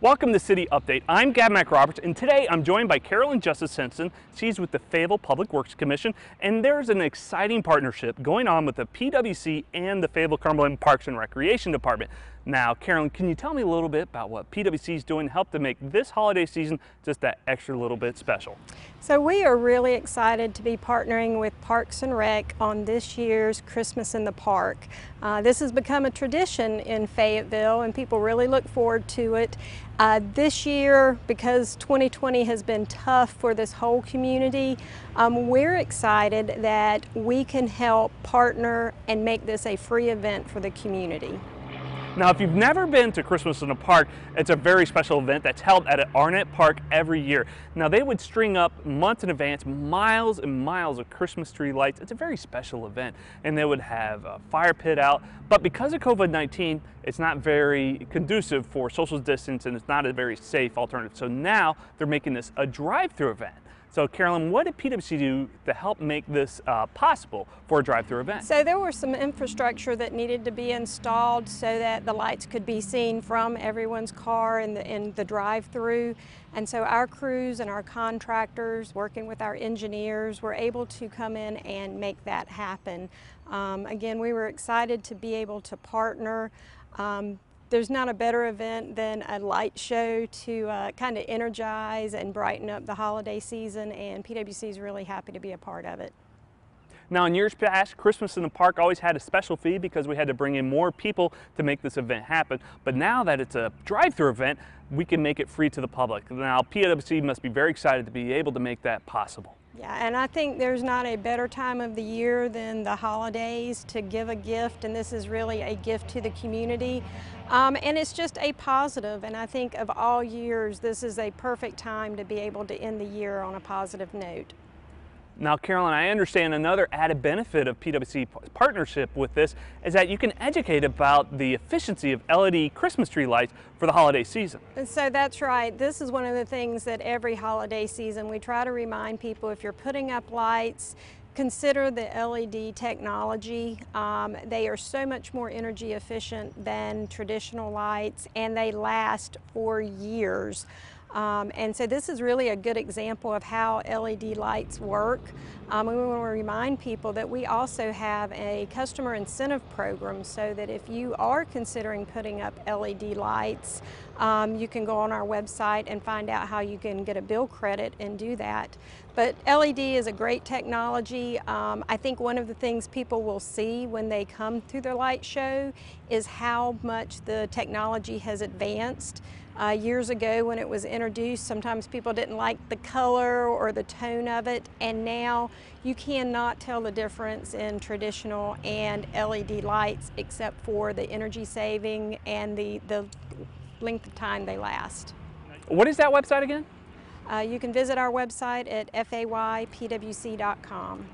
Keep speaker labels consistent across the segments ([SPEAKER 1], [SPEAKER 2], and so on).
[SPEAKER 1] Welcome to City Update. I'm Gab McRoberts, and today I'm joined by Carolyn Justice Simpson. She's with the Fayetteville Public Works Commission, and there's an exciting partnership going on with the PWC and the Fayetteville Cumberland Parks and Recreation Department. Now, Carolyn, can you tell me a little bit about what PWC is doing to help to make this holiday season just that extra little bit special?
[SPEAKER 2] So we are really excited to be partnering with Parks and Rec on this year's Christmas in the Park. Uh, this has become a tradition in Fayetteville and people really look forward to it. Uh, this year, because 2020 has been tough for this whole community, um, we're excited that we can help partner and make this a free event for the community.
[SPEAKER 1] Now, if you've never been to Christmas in a Park, it's a very special event that's held at Arnette Park every year. Now, they would string up months in advance miles and miles of Christmas tree lights. It's a very special event, and they would have a fire pit out. But because of COVID-19, it's not very conducive for social distance, and it's not a very safe alternative. So now they're making this a drive-through event. So Carolyn, what did PWC do to help make this uh, possible for a drive-through event?
[SPEAKER 2] So there was some infrastructure that needed to be installed so that the lights could be seen from everyone's car in the, in the drive-through. And so our crews and our contractors, working with our engineers, were able to come in and make that happen. Um, again, we were excited to be able to partner um, there's not a better event than a light show to uh, kind of energize and brighten up the holiday season and PWC is really happy to be a part of it.
[SPEAKER 1] Now in years past, Christmas in the Park always had a special fee because we had to bring in more people to make this event happen. But now that it's a drive-through event, we can make it free to the public. Now PWC must be very excited to be able to make that possible.
[SPEAKER 2] Yeah, and I think there's not a better time of the year than the holidays to give a gift, and this is really a gift to the community. Um, and it's just a positive, and I think of all years, this is a perfect time to be able to end the year on a positive note.
[SPEAKER 1] Now, Carolyn, I understand another added benefit of PWC partnership with this is that you can educate about the efficiency of LED Christmas tree lights for the holiday season.
[SPEAKER 2] And so that's right. This is one of the things that every holiday season we try to remind people if you're putting up lights, consider the LED technology. Um, they are so much more energy efficient than traditional lights and they last for years. Um, and so this is really a good example of how LED lights work. Um, we want to remind people that we also have a customer incentive program so that if you are considering putting up LED lights, um, you can go on our website and find out how you can get a bill credit and do that. But LED is a great technology. Um, I think one of the things people will see when they come to their light show is how much the technology has advanced. Uh, years ago when it was introduced, sometimes people didn't like the color or the tone of it, and now you cannot tell the difference in traditional and LED lights except for the energy saving and the, the length of time they last.
[SPEAKER 1] What is that website again?
[SPEAKER 2] Uh, you can visit our website at faypwc.com.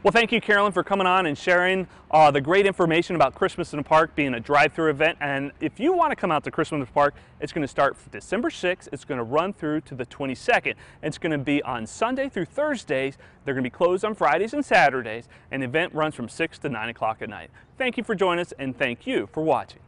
[SPEAKER 1] Well, thank you, Carolyn, for coming on and sharing uh, the great information about Christmas in the Park being a drive-through event. And if you want to come out to Christmas in the Park, it's going to start December 6th. It's going to run through to the 22nd. It's going to be on Sunday through Thursdays. They're going to be closed on Fridays and Saturdays. And the event runs from 6 to 9 o'clock at night. Thank you for joining us, and thank you for watching.